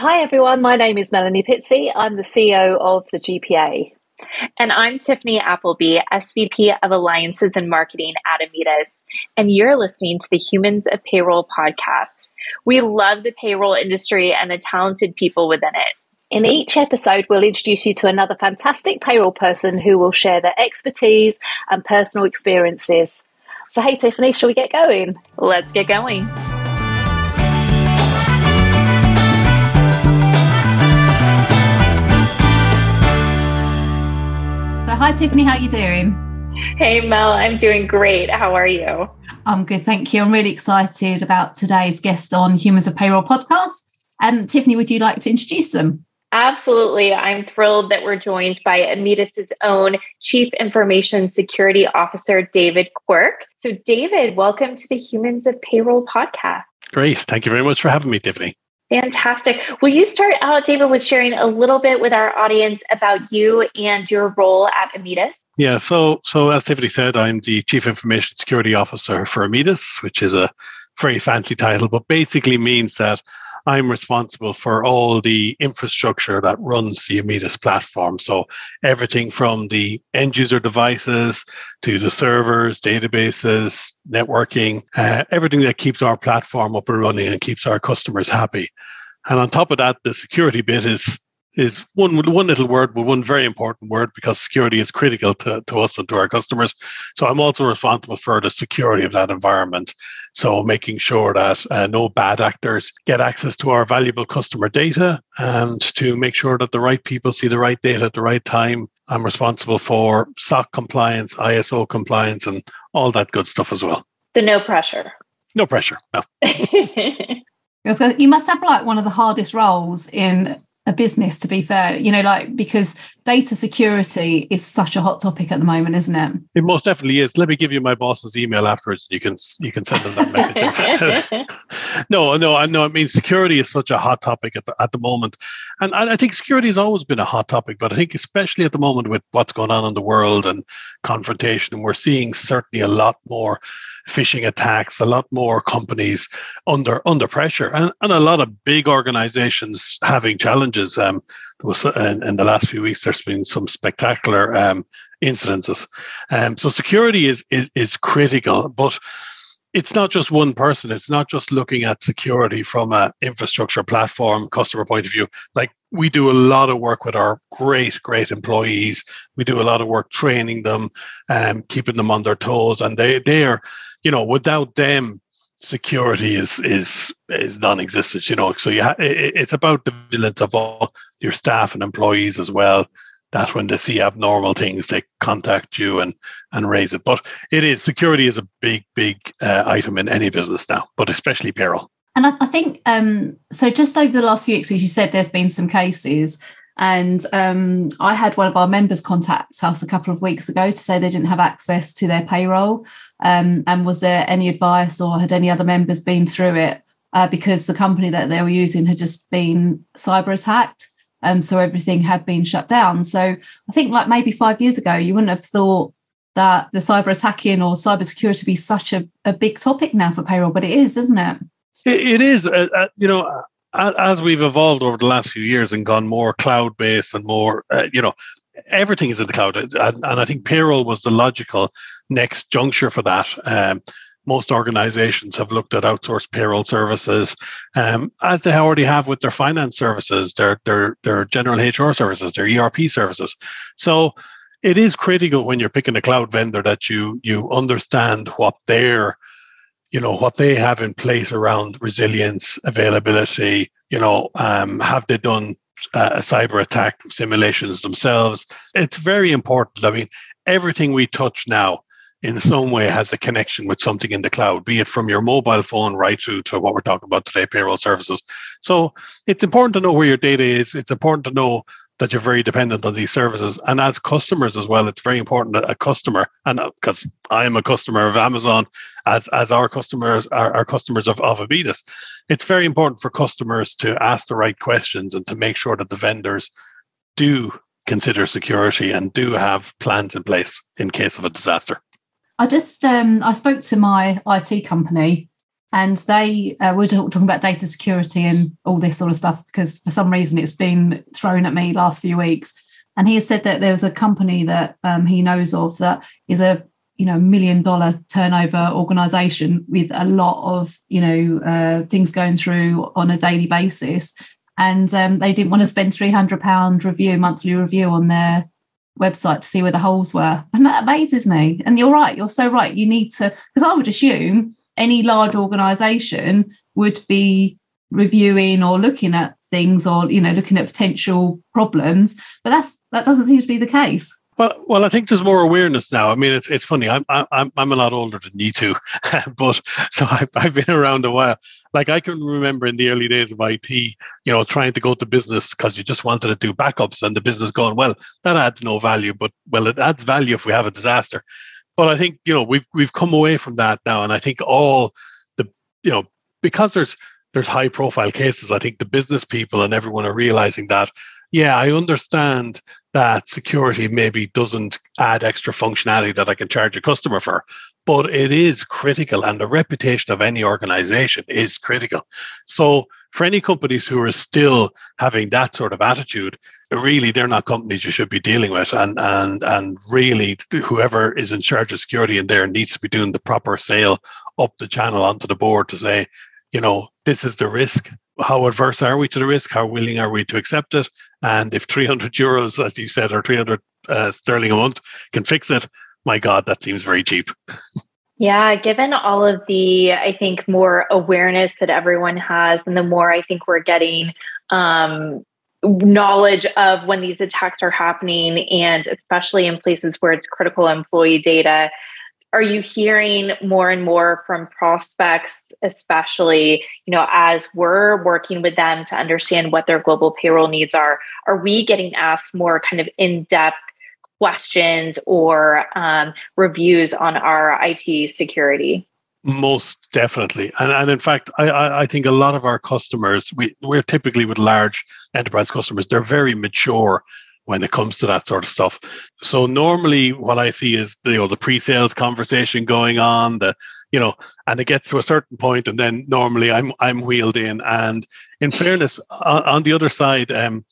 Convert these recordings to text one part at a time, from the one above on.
Hi, everyone. My name is Melanie Pizzey. I'm the CEO of the GPA. And I'm Tiffany Appleby, SVP of Alliances and Marketing at Immedis. And you're listening to the Humans of Payroll podcast. We love the payroll industry and the talented people within it. In each episode, we'll introduce you to another fantastic payroll person who will share their expertise and personal experiences. So, hey, Tiffany, shall we get going? Let's get going. Hi, Tiffany, how are you doing? Hey, Mel, I'm doing great. How are you? I'm good, thank you. I'm really excited about today's guest on Humans of Payroll podcast. And Tiffany, would you like to introduce them? Absolutely. I'm thrilled that we're joined by Immedis' own Chief Information Security Officer, David Quirk. So, David, welcome to the Humans of Payroll podcast. Great. Thank you very much for having me, Tiffany. Fantastic. Will you start out, David, with sharing a little bit with our audience about you and your role at Immedis? Yeah, so so as Tiffany said, I'm the Chief Information Security Officer for Amidas, which is a very fancy title, but basically means that I'm responsible for all the infrastructure that runs the Immedis platform. So everything from the end user devices to the servers, databases, networking, uh, everything that keeps our platform up and running and keeps our customers happy. And on top of that, the security bit is is one one little word, but one very important word because security is critical to, to us and to our customers. So I'm also responsible for the security of that environment. So making sure that uh, no bad actors get access to our valuable customer data and to make sure that the right people see the right data at the right time. I'm responsible for SOC compliance, ISO compliance, and all that good stuff as well. So no pressure. No pressure. No. you must have like one of the hardest roles in a business to be fair you know like because data security is such a hot topic at the moment isn't it? It most definitely is. Let me give you my boss's email afterwards. You can you can send them that message. No no i know. I mean security is such a hot topic at the, at the moment. And I, I think security has always been a hot topic but i think especially at the moment with what's going on in the world and confrontation we're seeing certainly a lot more phishing attacks, a lot more companies under under pressure, and, and a lot of big organizations having challenges. Um, there was in, in the last few weeks, there's been some spectacular um, incidences. Um, so security is, is is critical, but it's not just one person. It's not just looking at security from an infrastructure platform customer point of view. Like we do a lot of work with our great, great employees. We do a lot of work training them um, keeping them on their toes. And they they are you know, without them, security is is is non-existent. You know, so you ha- it's about the vigilance of all your staff and employees as well. That when they see abnormal things, they contact you and and raise it. But it is security is a big big uh, item in any business now, but especially payroll. And I, I think um, so. Just over the last few weeks, as you said, there's been some cases and um, I had one of our members contact us a couple of weeks ago to say they didn't have access to their payroll. Um, and was there any advice or had any other members been through it? Uh, because the company that they were using had just been cyber attacked. Um, so everything had been shut down. So I think, like maybe five years ago, you wouldn't have thought that the cyber attacking or cyber security be such a, a big topic now for payroll, but it is, isn't it? it, it is. Uh, uh, you know, as we've evolved over the last few years and gone more cloud based and more, uh, you know, everything is in the cloud. And, and, I think payroll was the logical next juncture for that. Um, most organizations have looked at outsourced payroll services, um, as they already have with their finance services, their, their, their general HR services, their ERP services. So it is critical when you're picking a cloud vendor that you you understand what their you know what they have in place around resilience availability you know um, have they done uh, cyber attack simulations themselves it's very important i mean everything we touch now in some way has a connection with something in the cloud, be it from your mobile phone right through to what we're talking about today, payroll services. So it's important to know where your data is. It's important to know that you're very dependent on these services. And as customers as well, it's very important that a customer, and because I am a customer of Amazon, as as our customers are our customers of, of Immedis, it's very important for customers to ask the right questions and to make sure that the vendors do consider security and do have plans in place in case of a disaster. I just um, I spoke to my IT company and they uh, were talking about data security and all this sort of stuff because for some reason it's been thrown at me last few weeks. And he has said that there was a company that um, he knows of that is a you know million dollar turnover organization with a lot of you know uh, things going through on a daily basis. And um, they didn't want to spend 300 pound review monthly review on their website to see where the holes were. And that amazes me. And you're right you're so right. You need to because i would assume any large organization would be reviewing or looking at things or you know looking at potential problems but that's that doesn't seem to be the case well, well, I think there's more awareness now. I mean, it's it's funny. I'm I'm I'm a lot older than you two, but so I've I've been around a while. Like I can remember in the early days of IT, you know, trying to go to business because you just wanted to do backups, and the business going well. That adds no value, but well, it adds value if we have a disaster. But I think you know we've we've come away from that now, and I think all the you know because there's there's high profile cases. I think the business people and everyone are realizing that. Yeah, I understand that security maybe doesn't add extra functionality that I can charge a customer for, but it is critical, and the reputation of any organization is critical. So, for any companies who are still having that sort of attitude, really they're not companies you should be dealing with, and and and really whoever is in charge of security in there needs to be doing the proper sale up the channel onto the board to say, you know, this is the risk how adverse are we to the risk? How willing are we to accept it? And if 300 euros, as you said, or 300 uh, sterling a month can fix it, my God, that seems very cheap. Yeah, given all of the, I think, more awareness that everyone has, and the more I think we're getting um, knowledge of when these attacks are happening, and especially in places where it's critical employee data, are you hearing more and more from prospects especially you know as we're working with them to understand what their global payroll needs are? Are we getting asked more kind of in-depth questions or um, reviews on our it security most definitely and, and in fact I, I think a lot of our customers we, we're typically with large enterprise customers they're very mature when it comes to that sort of stuff. So normally what I see is the, you know the pre-sales conversation going on, the you know, and it gets to a certain point, and then normally I'm I'm wheeled in. And in fairness, on, on the other side, um,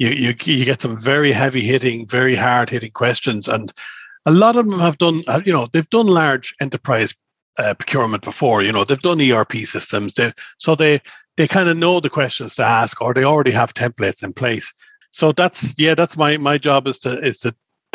you you you get some very heavy hitting, very hard hitting questions, and a lot of them have done you know they've done large enterprise uh, procurement before. You know they've done ERP systems, they, so they they kind of know the questions to ask, or they already have templates in place so that's yeah that's my my job is to is to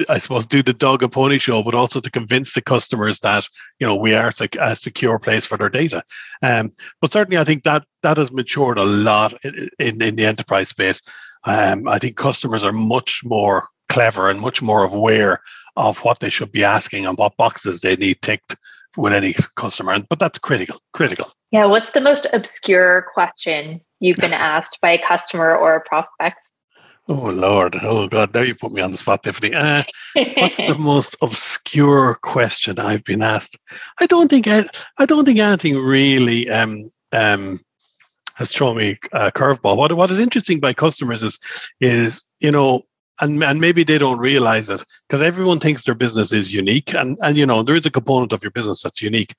I suppose do the dog and pony show, but also to convince the customers that you know we are a secure place for their data. Um, but certainly, I think that that has matured a lot in in, in the enterprise space. Um, I think customers are much more clever and much more aware of what they should be asking and what boxes they need ticked with any customer. But that's critical. Critical. Yeah. What's the most obscure question you've been asked by a customer or a prospect? Oh Lord! Oh God! Now you put me on the spot, Tiffany. Uh, what's the most obscure question I've been asked? I don't think I, I don't think anything really um, um, has thrown me a curveball. What what is interesting by customers is is you know, and and maybe they don't realize it because everyone thinks their business is unique, and and you know there is a component of your business that's unique.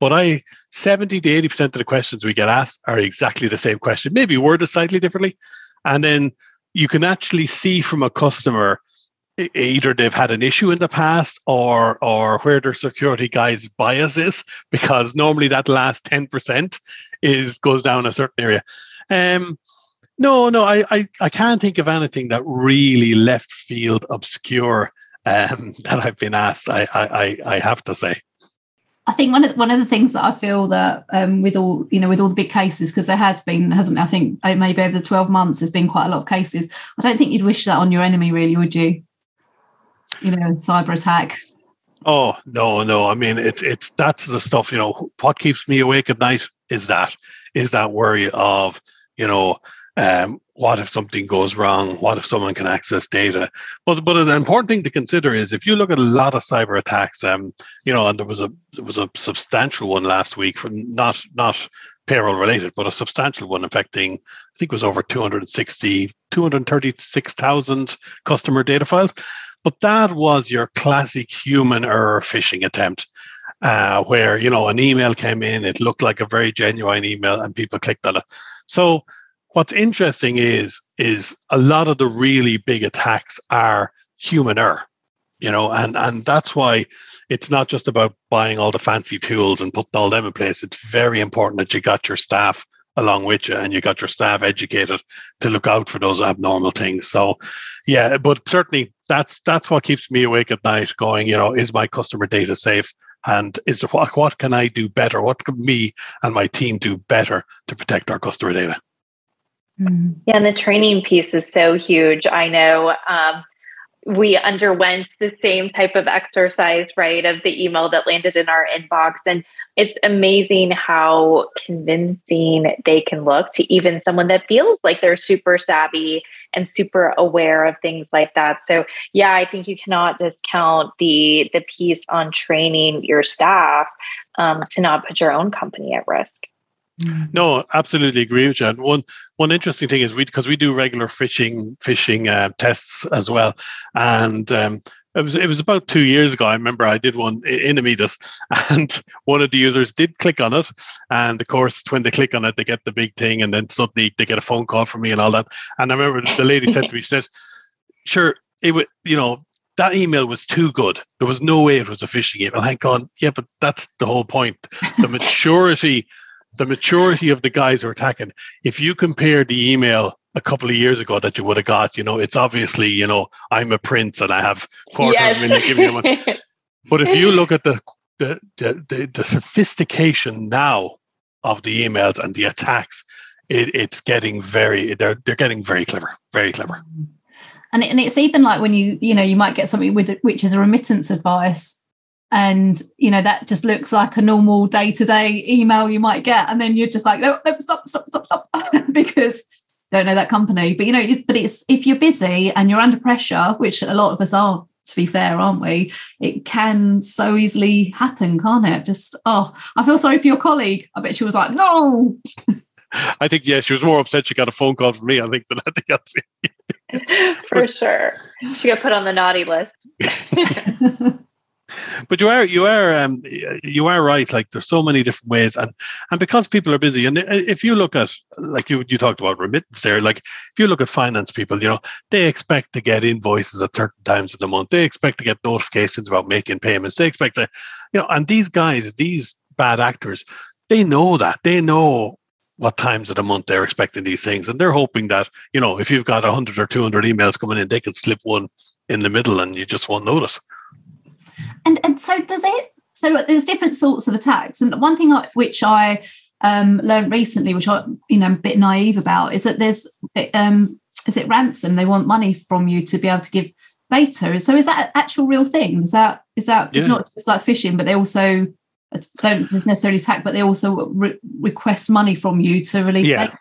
But I seventy to eighty percent of the questions we get asked are exactly the same question, maybe worded slightly differently, and then you can actually see from a customer either they've had an issue in the past or or where their security guy's bias is because normally that last 10% is goes down a certain area um no no I, I i can't think of anything that really left field obscure um that i've been asked i i i have to say I think one of one of the things that I feel that um, with all you know with all the big cases because there has been hasn't I think maybe over the twelve months there's been quite a lot of cases. I don't think you'd wish that on your enemy, really, would you? You know, cyber attack. Oh no, no. I mean, it's it's that's the stuff. You know, what keeps me awake at night is that is that worry of you know um, what if something goes wrong? What if someone can access data? But but an important thing to consider is if you look at a lot of cyber attacks, um, you know, and there was a there was a substantial one last week from not not payroll related, but a substantial one affecting, I think it was over 260, 236,000 customer data files. But that was your classic human error phishing attempt. uh, where you know an email came in, it looked like a very genuine email, and people clicked on it. So what's interesting is is a lot of the really big attacks are human error, you know, and and that's why it's not just about buying all the fancy tools and putting all them in place. It's very important that you got your staff along with you and you got your staff educated to look out for those abnormal things. So yeah, but certainly that's that's what keeps me awake at night going, you know, is my customer data safe? And is there, what what can I do better? What can me and my team do better to protect our customer data? Mm-hmm. Yeah, and the training piece is so huge. I know um, we underwent the same type of exercise, right, of the email that landed in our inbox. And it's amazing how convincing they can look to even someone that feels like they're super savvy and super aware of things like that. So yeah, I think you cannot discount the the piece on training your staff um, to not put your own company at risk. Mm. No, absolutely agree with you. And one one interesting thing is we because we do regular phishing phishing uh, tests as well, and um, it was it was about two years ago. I remember I did one in Immedis, and one of the users did click on it, and of course when they click on it, they get the big thing, and then suddenly they get a phone call from me and all that. And I remember the lady said to me, she says, "Sure, it would you know." That email was too good. There was no way it was a phishing email. I'm going, yeah, but that's the whole point. The maturity the maturity of the guys who are attacking. If you compare the email a couple of years ago that you would have got, you know, it's obviously, you know, I'm a prince and I have quarter yes. of a million. Give me one. but if you look at the the, the the, the sophistication now of the emails and the attacks, it, it's getting very they're they're getting very clever, very clever. And, and it's even like when you you know you might get something with which is a remittance advice and you know that just looks like a normal day-to-day email you might get. And then you're just like no, no stop stop stop stop. Because don't know that company. But you know but it's if you're busy and you're under pressure which a lot of us are to be fair aren't we? It can so easily happen can't it? Just oh i feel sorry for your colleague. I bet she was like no. I think yeah, she was more upset she got a phone call from me. I think than anything else. For sure, she got put on the naughty list but you are you are um, you are right like there's so many different ways and and because people are busy and if you look at like you you talked about remittance there like if you look at finance people you know they expect to get invoices at certain times of the month they expect to get notifications about making payments they expect to you know and these guys these bad actors they know that they know what times of the month they're expecting these things and they're hoping that you know if you've got 100 or 200 emails coming in they can slip one in the middle and you just won't notice and and so does it? So there's different sorts of attacks, and one thing which I um, learned recently, which I you know I'm a bit naive about, is that there's um, is it ransom? They want money from you to be able to give later. So is that actual real thing? Is that is that yeah. it's not just like phishing, but they also don't just necessarily attack, but they also re- request money from you to release yeah. data.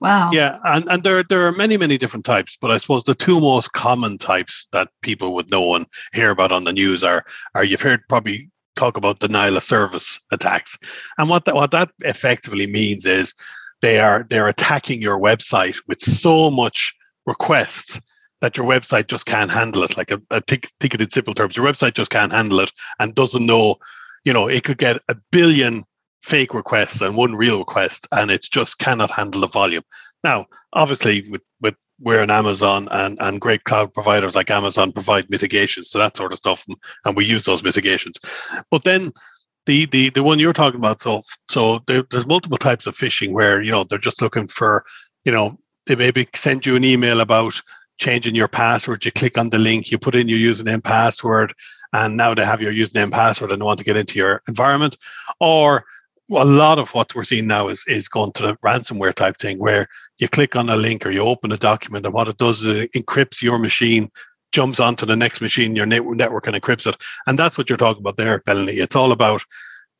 Wow. Yeah, and, and there there are many many different types, but I suppose the two most common types that people would know and hear about on the news are are you've heard probably talk about denial of service attacks, and what that what that effectively means is they are they're attacking your website with so much requests that your website just can't handle it. Like a, a tick, ticket in simple terms, your website just can't handle it and doesn't know. You know, it could get a billion fake requests and one real request, and it just cannot handle the volume. Now, obviously, with with we're an Amazon and, and great cloud providers like Amazon provide mitigations to that sort of stuff, and, and we use those mitigations. But then the the the one you're talking about, so so there, there's multiple types of phishing where you know they're just looking for, you know, they maybe send you an email about changing your password. You click on the link, you put in your username password, and now they have your username password and they want to get into your environment, or a lot of what we're seeing now is is going to the ransomware type thing where you click on a link or you open a document and what it does is it encrypts your machine jumps onto the next machine your network and encrypts it. And that's what you're talking about there Melanie. it's all about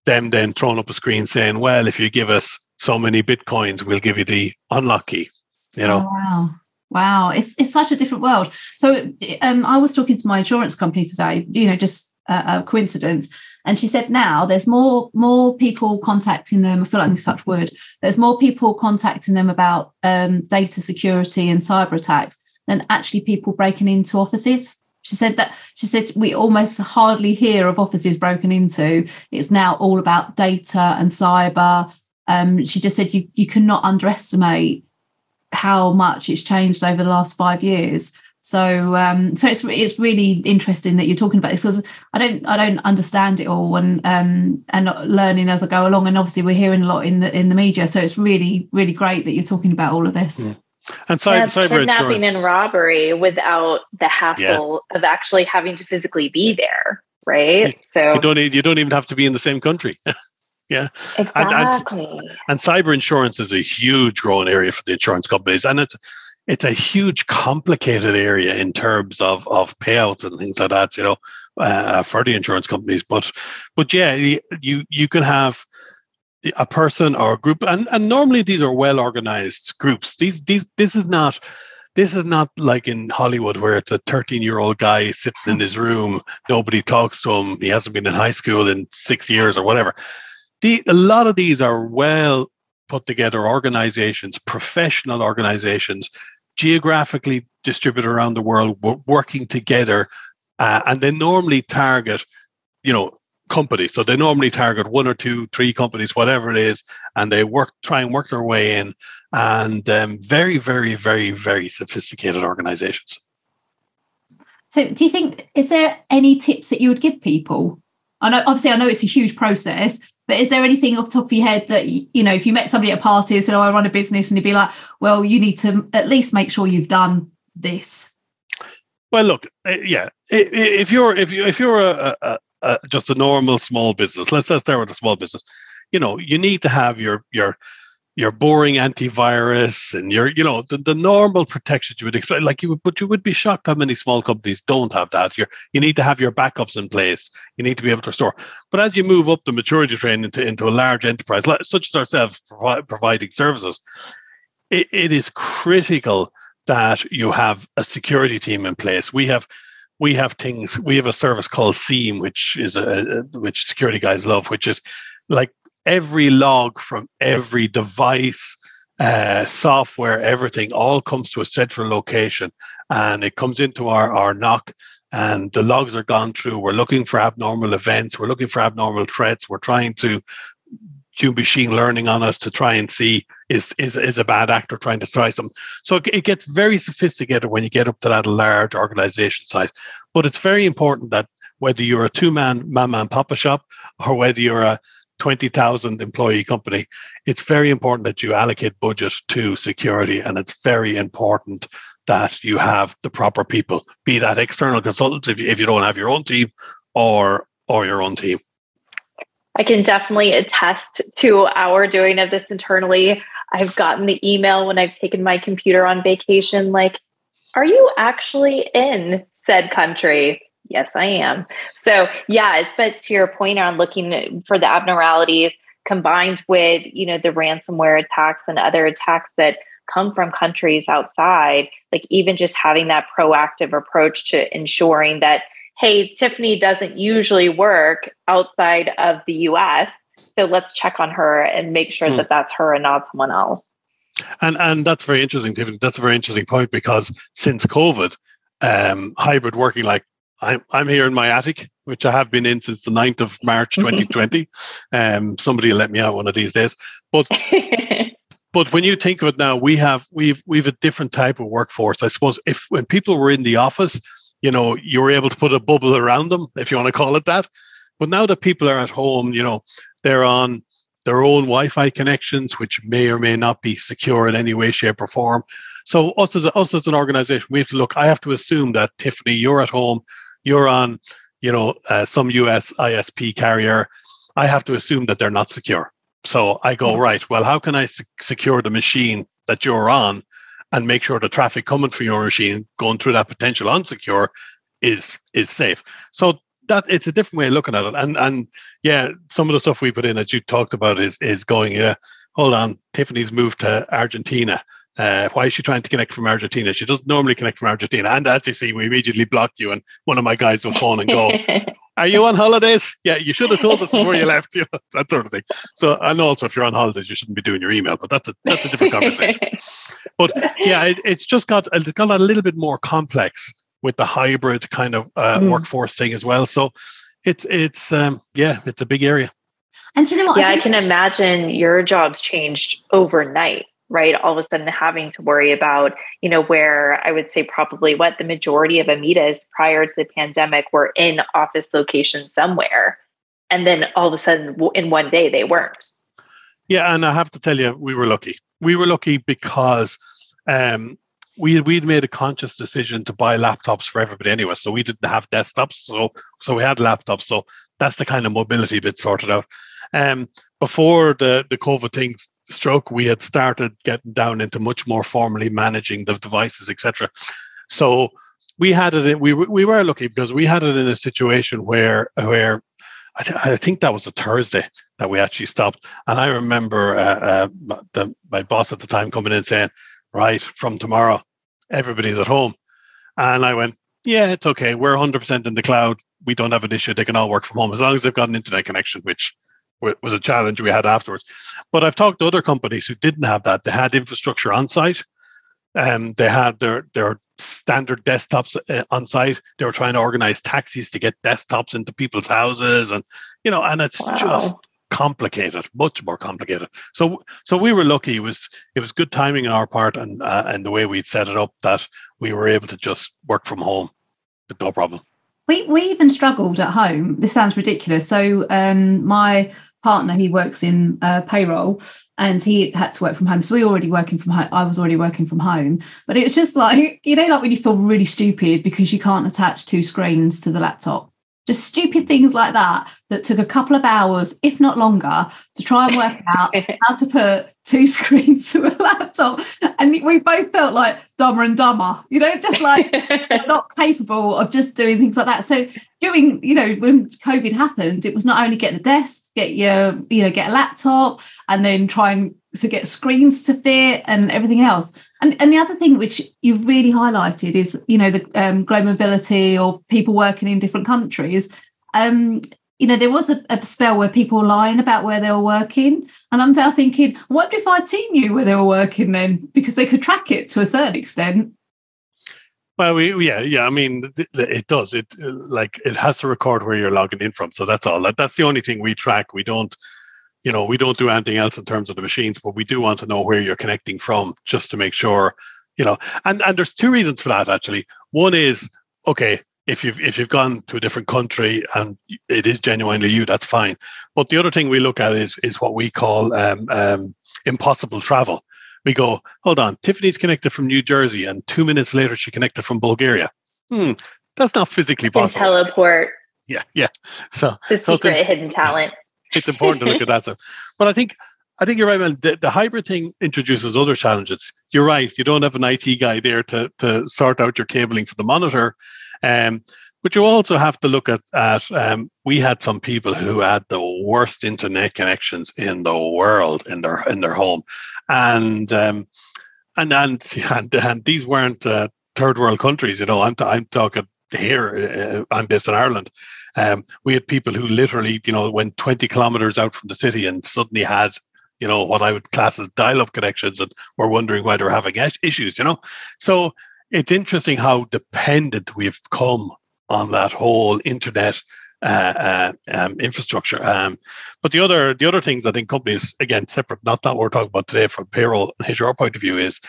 them then throwing up a screen saying well if you give us so many bitcoins we'll give you the unlock key you know? Oh, wow. Wow. It's it's such a different world. So um, i was talking to my insurance company today you know just a coincidence and she said now there's more more people contacting them. I feel like this such word. There's more people contacting them about um, data security and cyber attacks than actually people breaking into offices. She said that she said we almost hardly hear of offices broken into. It's now all about data and cyber. Um, she just said you you cannot underestimate how much it's changed over the last five years. So um, so it's it's really interesting that you're talking about this because I don't I don't understand it all and um, and learning as I go along and obviously we're hearing a lot in the in the media so it's really really great that you're talking about all of this. Mm. And cyber, yeah, cyber kidnapping insurance. and robbery without the hassle yeah. of actually having to physically be there, right? So you don't you don't even have to be in the same country. yeah, exactly. And, and, and, cyber insurance is a huge growing area for the insurance companies, and it's it's a huge, complicated area in terms of of payouts and things like that. You know, uh, for the insurance companies, but but yeah, you you can have a person or a group and, and normally these are well organized groups these these this is not this is not like in Hollywood where it's a 13 year old guy sitting in his room nobody talks to him he hasn't been in high school in 6 years or whatever the, a lot of these are well put together organizations professional organizations geographically distributed around the world working together uh, and they normally target you know companies. So they normally target one or two, three companies, whatever it is, and they work try and work their way in. And um, very, very, very, very sophisticated organizations. So, do you think is there any tips that you would give people? I know, obviously, I know it's a huge process, but is there anything off the top of your head that you know, if you met somebody at a party and said, "Oh, I run a business," and you'd be like, "Well, you need to at least make sure you've done this." Well, look, uh, yeah, if you're if you if you're a, a, uh, just a normal small business. Let's let's start with a small business. You know, you need to have your your your boring antivirus and your you know the, the normal protections you would expect. Like you would but you would be shocked how many small companies don't have that. You you need to have your backups in place. You need to be able to store. But as you move up the maturity train into, into a large enterprise such as ourselves provi- providing services it, it is critical that you have a security team in place. We have we have things. We have a service called SIEM, which is a, which security guys love, which is like every log from every device, uh, software, everything all comes to a central location, and it comes into our our NOC, and the logs are gone through. We're looking for abnormal events. We're looking for abnormal threats. We're trying to do machine learning on it to try and see is is is a bad actor trying to try something. So it, it gets very sophisticated when you get up to that large organization size. But it's very important that whether you're a two-man mama and papa shop or whether you're a 20,000 employee company, it's very important that you allocate budget to security and it's very important that you have the proper people, be that external consultants if you, if you don't have your own team or or your own team. I can definitely attest to our doing of this internally. I've gotten the email when I've taken my computer on vacation like, are you actually in said country? Yes, I am. So, yeah, it's but to your point on looking for the abnormalities combined with, you know, the ransomware attacks and other attacks that come from countries outside, like even just having that proactive approach to ensuring that hey, Tiffany doesn't usually work outside of the US. So let's check on her and make sure mm. that that's her and not someone else. And and that's very interesting, Tiffany. That's a very interesting point because since COVID, um, hybrid working, like I'm I'm here in my attic, which I have been in since the 9th of March 2020. um, somebody let me out one of these days. But but when you think of it now, we have we've we've a different type of workforce. I suppose if when people were in the office, you know, you were able to put a bubble around them, if you want to call it that. But now that people are at home, you know, they're on their own Wi-Fi connections, which may or may not be secure in any way, shape, or form. So us as a, us as an organization, we have to look. I have to assume that Tiffany, you're at home, you're on, you know, uh, some US ISP carrier. I have to assume that they're not secure. So I go mm-hmm. right. Well, how can I secure the machine that you're on and make sure the traffic coming from your machine going through that potential unsecure is is safe. So that it's a different way of looking at it. And and yeah, some of the stuff we put in that you talked about is is going, yeah, hold on, Tiffany's moved to Argentina. Uh, why is she trying to connect from Argentina? She doesn't normally connect from Argentina. And as you see, we immediately blocked you, and one of my guys will phone and go, Are you on holidays? Yeah, you should have told us before you left, you know, that sort of thing. So, and also if you're on holidays, you shouldn't be doing your email, but that's a that's a different conversation. But yeah, it, it's just got it's got a little bit more complex with the hybrid kind of uh, mm. workforce thing as well. So it's it's um, yeah, it's a big area. And you know what? Yeah, I, I can imagine your job's changed overnight, right? All of a sudden having to worry about, you know, where I would say probably what the majority of Immedis prior to the pandemic were in office location somewhere. And then all of a sudden in one day they weren't. Yeah, and I have to tell you, we were lucky. We were lucky because um, we we'd made a conscious decision to buy laptops for everybody anyway. So we didn't have desktops, so so we had laptops. So that's the kind of mobility bit sorted out. Um, before the the COVID thing stroke, we had started getting down into much more formally managing the devices, etc. So we had it. In, we we were lucky because we had it in a situation where where I, th- I think that was a Thursday that we actually stopped, and I remember uh, uh, the, my boss at the time coming in saying, "Right from tomorrow, everybody's at home," and I went, "Yeah, it's okay. We're 100% in the cloud. We don't have an issue. They can all work from home as long as they've got an internet connection, which was a challenge we had afterwards. But I've talked to other companies who didn't have that. They had infrastructure on site. Um, they had their their standard desktops uh, on site. They were trying to organize taxis to get desktops into people's houses, and you know, and it's wow. just complicated, much more complicated. So, so we were lucky. It was it was good timing on our part, and uh, and the way we'd set it up that we were able to just work from home with no problem. We we even struggled at home. This sounds ridiculous. So, um, my partner he works in uh, payroll and he had to work from home. So we were already working from home i was already working from home. But it was just like you know like when you feel really stupid because you can't attach two screens to the laptop just stupid things like that that took a couple of hours if not longer to try and work out how to put two screens to a laptop. And we both felt like dumber and dumber you know just like not capable of just doing things like that. So during you know when covid happened it was not only get the desk get your you know get a laptop and then try and to get screens to fit and everything else and and the other thing which you've really highlighted is you know the um, global mobility or people working in different countries um you know, there was a, a, spell where people were lying about where they were working. And I'm now thinking, I wonder if IT knew where they were working then, because they could track it to a certain extent. Well, we, yeah, yeah. I mean, it does. It like it has to record where you're logging in from. So that's all. That's the only thing we track. We don't, you know, we don't do anything else in terms of the machines, but we do want to know where you're connecting from, just to make sure, you know. And and there's two reasons for that actually. One is okay if you've if you've gone to a different country and it is genuinely you, that's fine. But the other thing we look at is is what we call um, um, impossible travel. We go, hold on, Tiffany's connected from New Jersey, and two minutes later she connected from Bulgaria. Hmm, that's not physically possible. teleport. Yeah, yeah. So the so secret hidden talent. It's important to look at that stuff. But I think I think you're right, man. The, the, hybrid thing introduces other challenges. You're right. You don't have an IT guy there to to sort out your cabling for the monitor. Um, but you also have to look at, at um, we had some people who had the worst internet connections in the world in their in their home, and um, and and and, and these weren't uh, third world countries. You know, I'm t- I'm talking here. Uh, I'm based in Ireland. Um, we had people who literally, you know, went 20 kilometers out from the city and suddenly had, you know, what I would class as dial-up connections and were wondering why they're having issues. You know, so it's interesting how dependent we've come on that whole internet uh, uh, um, infrastructure. Um, but the other the other things I think companies again separate, not that we're talking about today from payroll and HR point of view is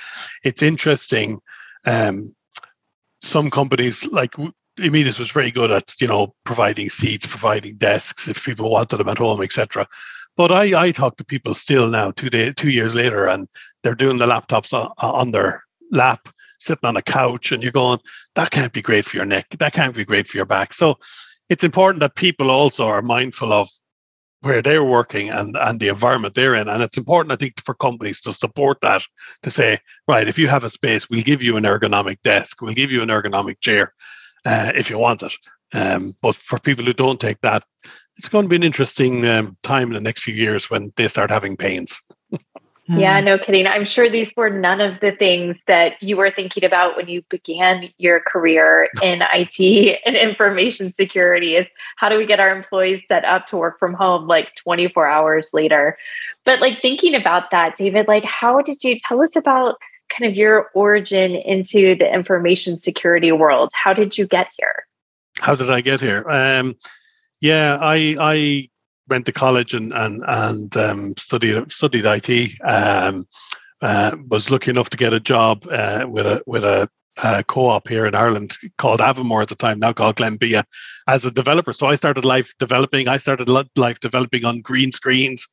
it's interesting. Um, some companies like Immedis was very good at you know providing seats, providing desks if people wanted them at home, etc. But I I talk to people still now two day two years later, and they're doing the laptops on, on their lap sitting on a couch and you're going, that can't be great for your neck. That can't be great for your back. So it's important that people also are mindful of where they're working and, and the environment they're in. And it's important, I think, for companies to support that, to say, right, if you have a space, we'll give you an ergonomic desk, we'll give you an ergonomic chair uh, if you want it. Um, but for people who don't take that, it's going to be an interesting um, time in the next few years when they start having pains. Yeah, mm. no kidding. I'm sure these were none of the things that you were thinking about when you began your career in IT and information security. Is how do we get our employees set up to work from home like 24 hours later? But like thinking about that, David, like how did you tell us about kind of your origin into the information security world. How did you get here? How did I get here? Um, yeah, I I went to college and and and um, studied studied IT. Um, uh, was lucky enough to get a job uh, with a with a uh, co-op here in Ireland called Avonmore at the time, now called Glanbia, as a developer. So I started life developing. I started life developing on green screens,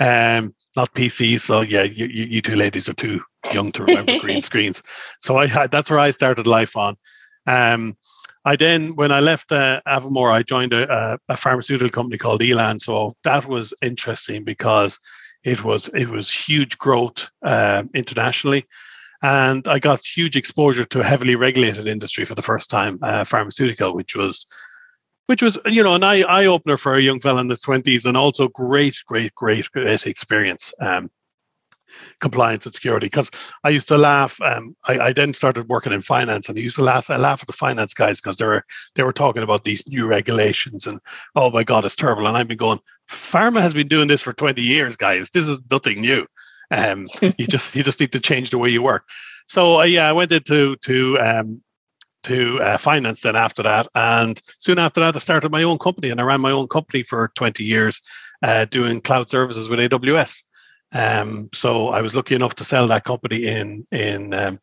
um, not PCs. So yeah, you, you, two ladies are too young to remember green screens. So I had that's where I started life on. Um, I then, when I left uh, Avonmore, I joined a, a, pharmaceutical company called Elan. So that was interesting because it was it was huge growth uh, internationally and I got huge exposure to a heavily regulated industry for the first time, uh, pharmaceutical, which was which was you know an eye eye opener for a young fellow in his twenties, and also great, great, great, great experience. Um, compliance and security because I used to laugh. Um, I, I, then started working in finance, and I used to laugh. I laugh at the finance guys because they were they were talking about these new regulations, and oh my god, it's terrible. And I've been going, pharma has been doing this for twenty years, guys. This is nothing new. Um, you just you just need to change the way you work. So uh, yeah, I went into to um, to uh, finance then after that, and soon after that, I started my own company, and I ran my own company for 20 years, uh, doing cloud services with AWS. Um, so I was lucky enough to sell that company in in um,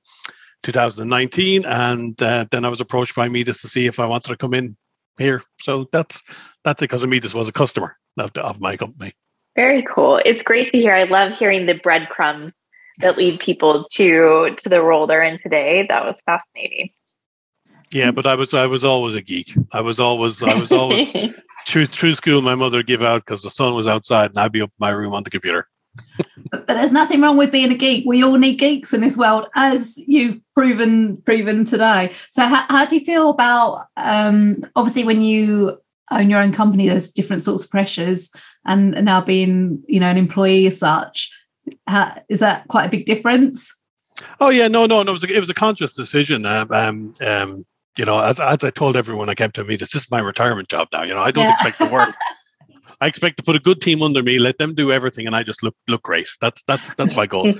2019, and uh, then I was approached by Immedis to see if I wanted to come in here. So that's that's because Immedis was a customer of, of my company. Very cool. It's great to hear. I love hearing the breadcrumbs that lead people to to the role they're in today. That was fascinating. Yeah, but I was I was always a geek. I was always I was always through through school. My mother would give out because the sun was outside, and I'd be up in my room on the computer. but, but there's nothing wrong with being a geek. We all need geeks in this world, as you've proven proven today. So, how, how do you feel about um, obviously when you own your own company? There's different sorts of pressures and now being you know an employee as such how, is that quite a big difference oh yeah no no no it was a, it was a conscious decision um, um, um you know as, as i told everyone i came to me this is my retirement job now you know i don't yeah. expect to work I expect to put a good team under me, let them do everything, and I just look look great. That's that's that's my goal.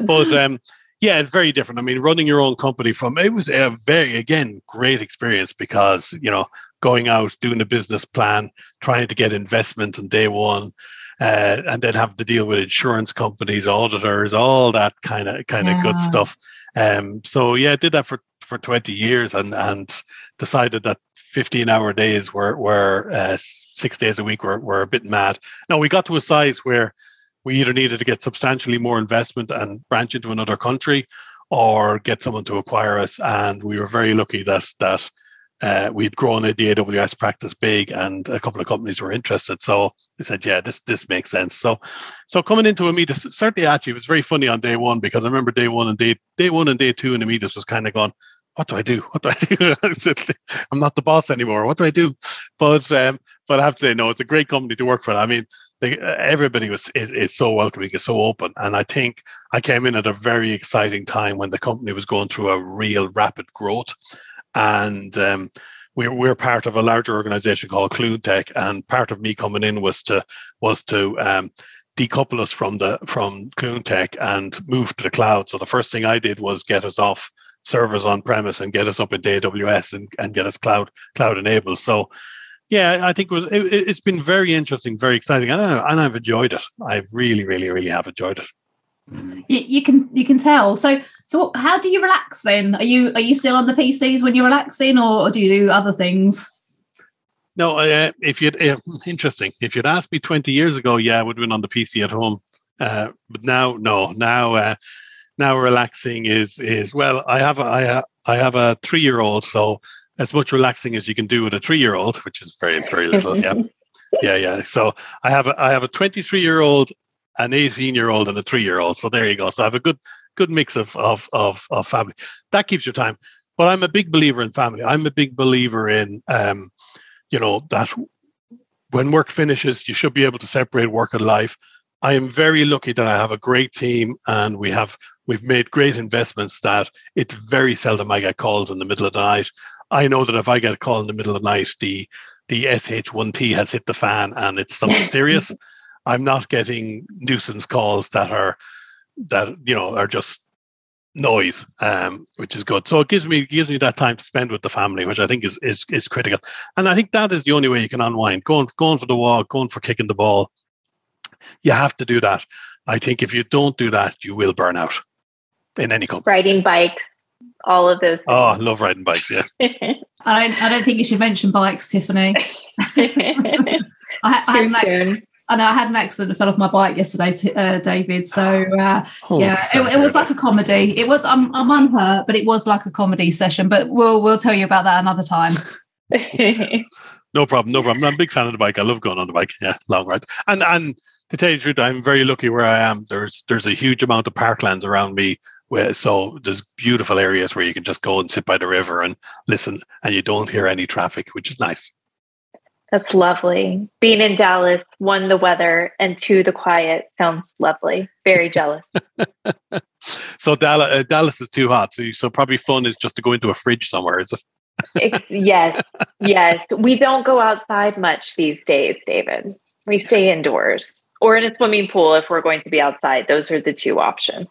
but um, yeah, very different. I mean, running your own company from it was a very again great experience because you know going out, doing a business plan, trying to get investment on day one, uh, and then have to deal with insurance companies, auditors, all that kind of kind of yeah. good stuff. Um, so yeah, I did that for for 20 years and and decided that 15 hour days were were uh, six days a week were, were a bit mad. Now we got to a size where we either needed to get substantially more investment and branch into another country or get someone to acquire us. And we were very lucky that that uh, we'd grown the AWS practice big, and a couple of companies were interested. So they said, "Yeah, this this makes sense." So, so coming into Immedis, certainly actually it was very funny on day one because I remember day one and day day one and day two in Immedis was kind of gone. What do I do? What do I do? I'm not the boss anymore. What do I do? But um, but I have to say, no, it's a great company to work for. I mean, they, everybody was is, is so welcoming, is so open, and I think I came in at a very exciting time when the company was going through a real rapid growth and um, we're we're part of a larger organization called CluneTech, and part of me coming in was to was to um, decouple us from the from CluneTech and move to the cloud. So the first thing I did was get us off servers on premise and get us up into AWS and, and get us cloud cloud enabled. So yeah, I think it was it, has been very interesting, very exciting, and, I, and I've enjoyed it. I really, really, really have enjoyed it. You, you, can you can tell. So so how do you relax then? Are you are you still on the PCs when you're relaxing, or, or do you do other things? No, uh, if you'd uh, interesting. If you'd asked me 20 years ago, yeah, I would have been on the PC at home. Uh, but now, no. Now, uh, now relaxing is is well. I have a, I have I have a three year old, so as much relaxing as you can do with a three year old, which is very very little. yeah, yeah, yeah. So I have a, I have a 23 year old an 18 year old and a three year old. So there you go. So I have a good good mix of, of of of family. That keeps your time. But I'm a big believer in family. I'm a big believer in um, you know, that when work finishes, you should be able to separate work and life. I am very lucky that I have a great team and we have we've made great investments that it's very seldom I get calls in the middle of the night. I know that if I get a call in the middle of the night, the the SH1T has hit the fan and it's something serious. I'm not getting nuisance calls that are that you know are just noise, um, which is good. So it gives me gives me that time to spend with the family, which I think is is is critical. And I think that is the only way you can unwind. Going going for the walk, going for kicking the ball. You have to do that. I think if you don't do that, you will burn out in any company. Riding bikes, all of those. Things. Oh, I love riding bikes. Yeah. I don't. I don't think you should mention bikes, Tiffany. I, I, had an I know I had an accident and fell off my bike yesterday, t- uh, David. So uh, oh, yeah, it, it, was like a comedy. It was. I'm, I'm unhurt, but it was like a comedy session. But we'll we'll tell you about that another time. no problem. No problem. I'm a big fan of the bike. I love going on the bike. Yeah, long rides. And and to tell you the truth, I'm very lucky where I am. There's there's a huge amount of parklands around me where so there's beautiful areas where you can just go and sit by the river and listen and you don't hear any traffic, which is nice. That's lovely. Being in Dallas, one, the weather, and two, the quiet sounds lovely. Very jealous. so Dallas, uh, Dallas is too hot. So, you, so probably fun is just to go into a fridge somewhere, is it? yes, yes. We don't go outside much these days, David. We stay indoors or in a swimming pool if we're going to be outside. Those are the two options.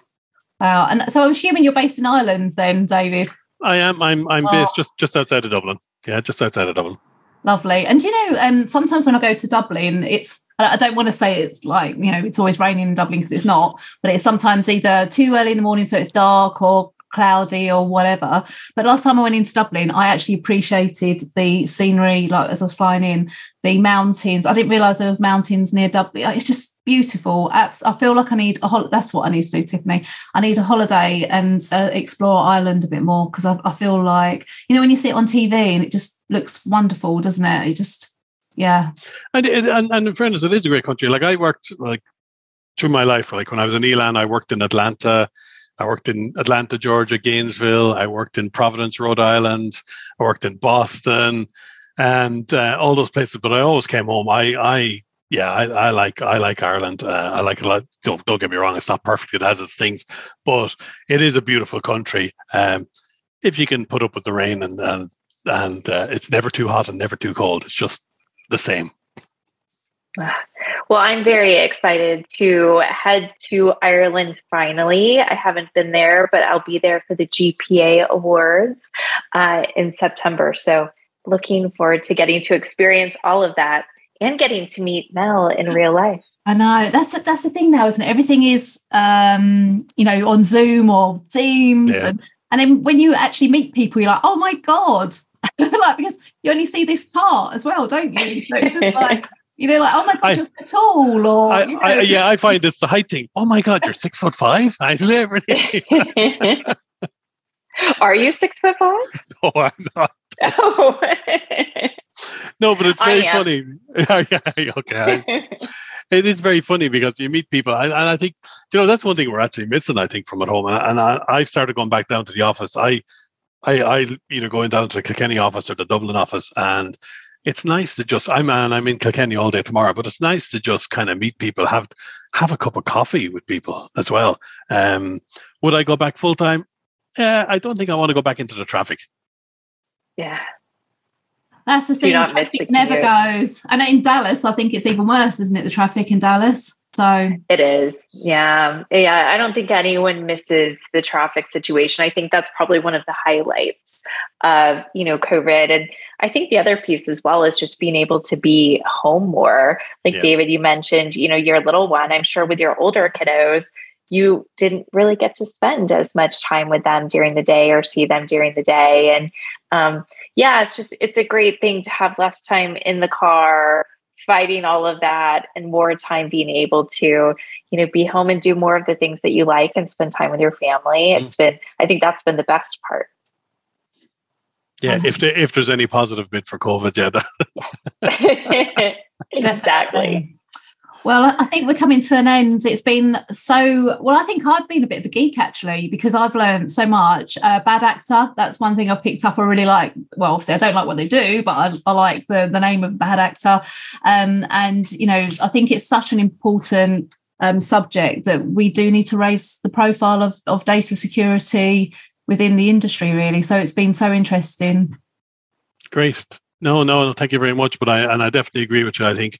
Wow. And so I'm assuming you're based in Ireland then, David? I am. I'm I'm oh. based just just outside of Dublin. Yeah, just outside of Dublin. Lovely. And you know, um, sometimes when I go to Dublin, it's I don't want to say it's like you know it's always raining in Dublin because it's not, but it's sometimes either too early in the morning so it's dark or cloudy or whatever. But last time I went into Dublin, I actually appreciated the scenery, like as I was flying in, the mountains. I didn't realise there was mountains near Dublin. It's just beautiful. I feel like I need a hol- that's what I need to do, Tiffany. I need a holiday and uh, explore Ireland a bit more because I, I feel like you know when you see it on TV and it just looks wonderful, doesn't it? It just yeah. And and, and in fairness, it is a great country. Like I worked like through my life, like when I was in Elan, I worked in Atlanta. I worked in Atlanta, Georgia, Gainesville. I worked in Providence, Rhode Island. I worked in Boston, and uh, all those places. But I always came home. I, I, yeah, I, I like, I like Ireland. Uh, I like it a lot. Don't, don't get me wrong; it's not perfect. It has its things, but it is a beautiful country. Um, if you can put up with the rain and and and uh, it's never too hot and never too cold. It's just the same. Well, I'm very excited to head to Ireland finally. I haven't been there, but I'll be there for the GPA Awards uh, in September. So, looking forward to getting to experience all of that and getting to meet Mel in real life. I know that's that's the thing now, isn't it? Everything is, um, you know, on Zoom or Teams, yeah. and, and then when you actually meet people, you're like, oh my god, like because you only see this part as well, don't you? So it's just like you know, like, oh my god, I, you're so tall, or I, you know. I, yeah, I find this the height thing. Oh my god, you're six foot five. I everything. Are you six foot five? No, I'm not. Oh. no, but it's very funny. okay. it is very funny because you meet people, and, I think you know that's one thing we're actually missing. I think from at home, and, and I, I started going back down to the office. I, I, I either going down to the Kilkenny office or the Dublin office, and it's nice to just I'm and I'm in Kilkenny all day tomorrow, but it's nice to just kind of meet people, have have a cup of coffee with people as well. Um, would I go back full time? Yeah, I don't think I want to go back into the traffic. Yeah. That's the thing. Traffic never goes. And in Dallas, I think it's even worse, isn't it? The traffic in Dallas. So it is. Yeah. Yeah. I don't think anyone misses the traffic situation. I think that's probably one of the highlights of, you know, COVID. And I think the other piece as well is just being able to be home more. Like yeah. David, you mentioned, you know, your little one. I'm sure with your older kiddos, you didn't really get to spend as much time with them during the day or see them during the day. And um, yeah, it's just, it's a great thing to have less time in the car fighting all of that and more time being able to you know be home and do more of the things that you like and spend time with your family. Mm-hmm. it's been i think that's been the best part. Yeah if there, if there's any positive bit for covid yeah that- exactly well, I think we're coming to an end. It's been so well. I think I've been a bit of a geek actually because I've learned so much. Uh, bad actor, that's one thing I've picked up. I really like. Well, obviously, I don't like what they do, but I, I like the the name of bad actor. Um, and you know, I think it's such an important um, subject that we do need to raise the profile of of data security within the industry. Really, so it's been so interesting. Great. No, no, thank you very much. But I and I definitely agree with you. I think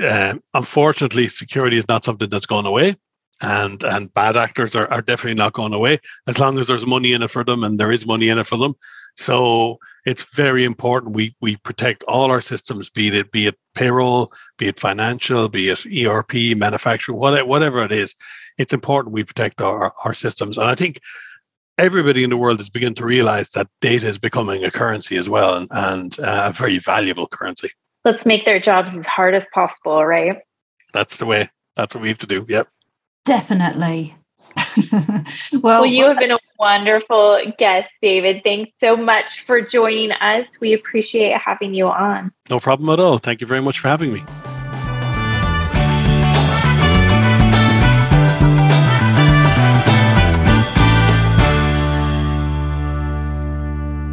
uh, unfortunately, security is not something that's gone away. and and bad actors are, are definitely not going away as long as there's money in it for them and there is money in it for them so it's very important we we protect all our systems be it be it payroll be it financial be it erp manufacturing whatever, whatever it is it's important we protect our, our systems and i think everybody in the world is beginning to realize that data is becoming a currency as well and, and uh, a very valuable currency let's make their jobs as hard as possible right that's the way that's what we have to do yep Definitely. well, well, you have been a wonderful guest, David. Thanks so much for joining us. We appreciate having you on. No problem at all. Thank you very much for having me.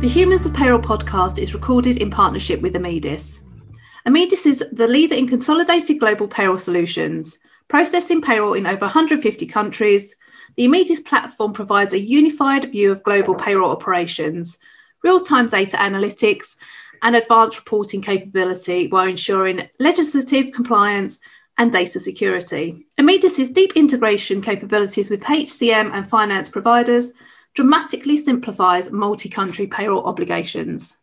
The Humans of Payroll podcast is recorded in partnership with Immedis. Immedis is the leader in consolidated global payroll solutions processing payroll in over 150 countries. The Immedis platform provides a unified view of global payroll operations, real time data analytics, and advanced reporting capability while ensuring legislative compliance and data security. Immedis' deep integration capabilities with HCM and finance providers dramatically simplifies multi country payroll obligations.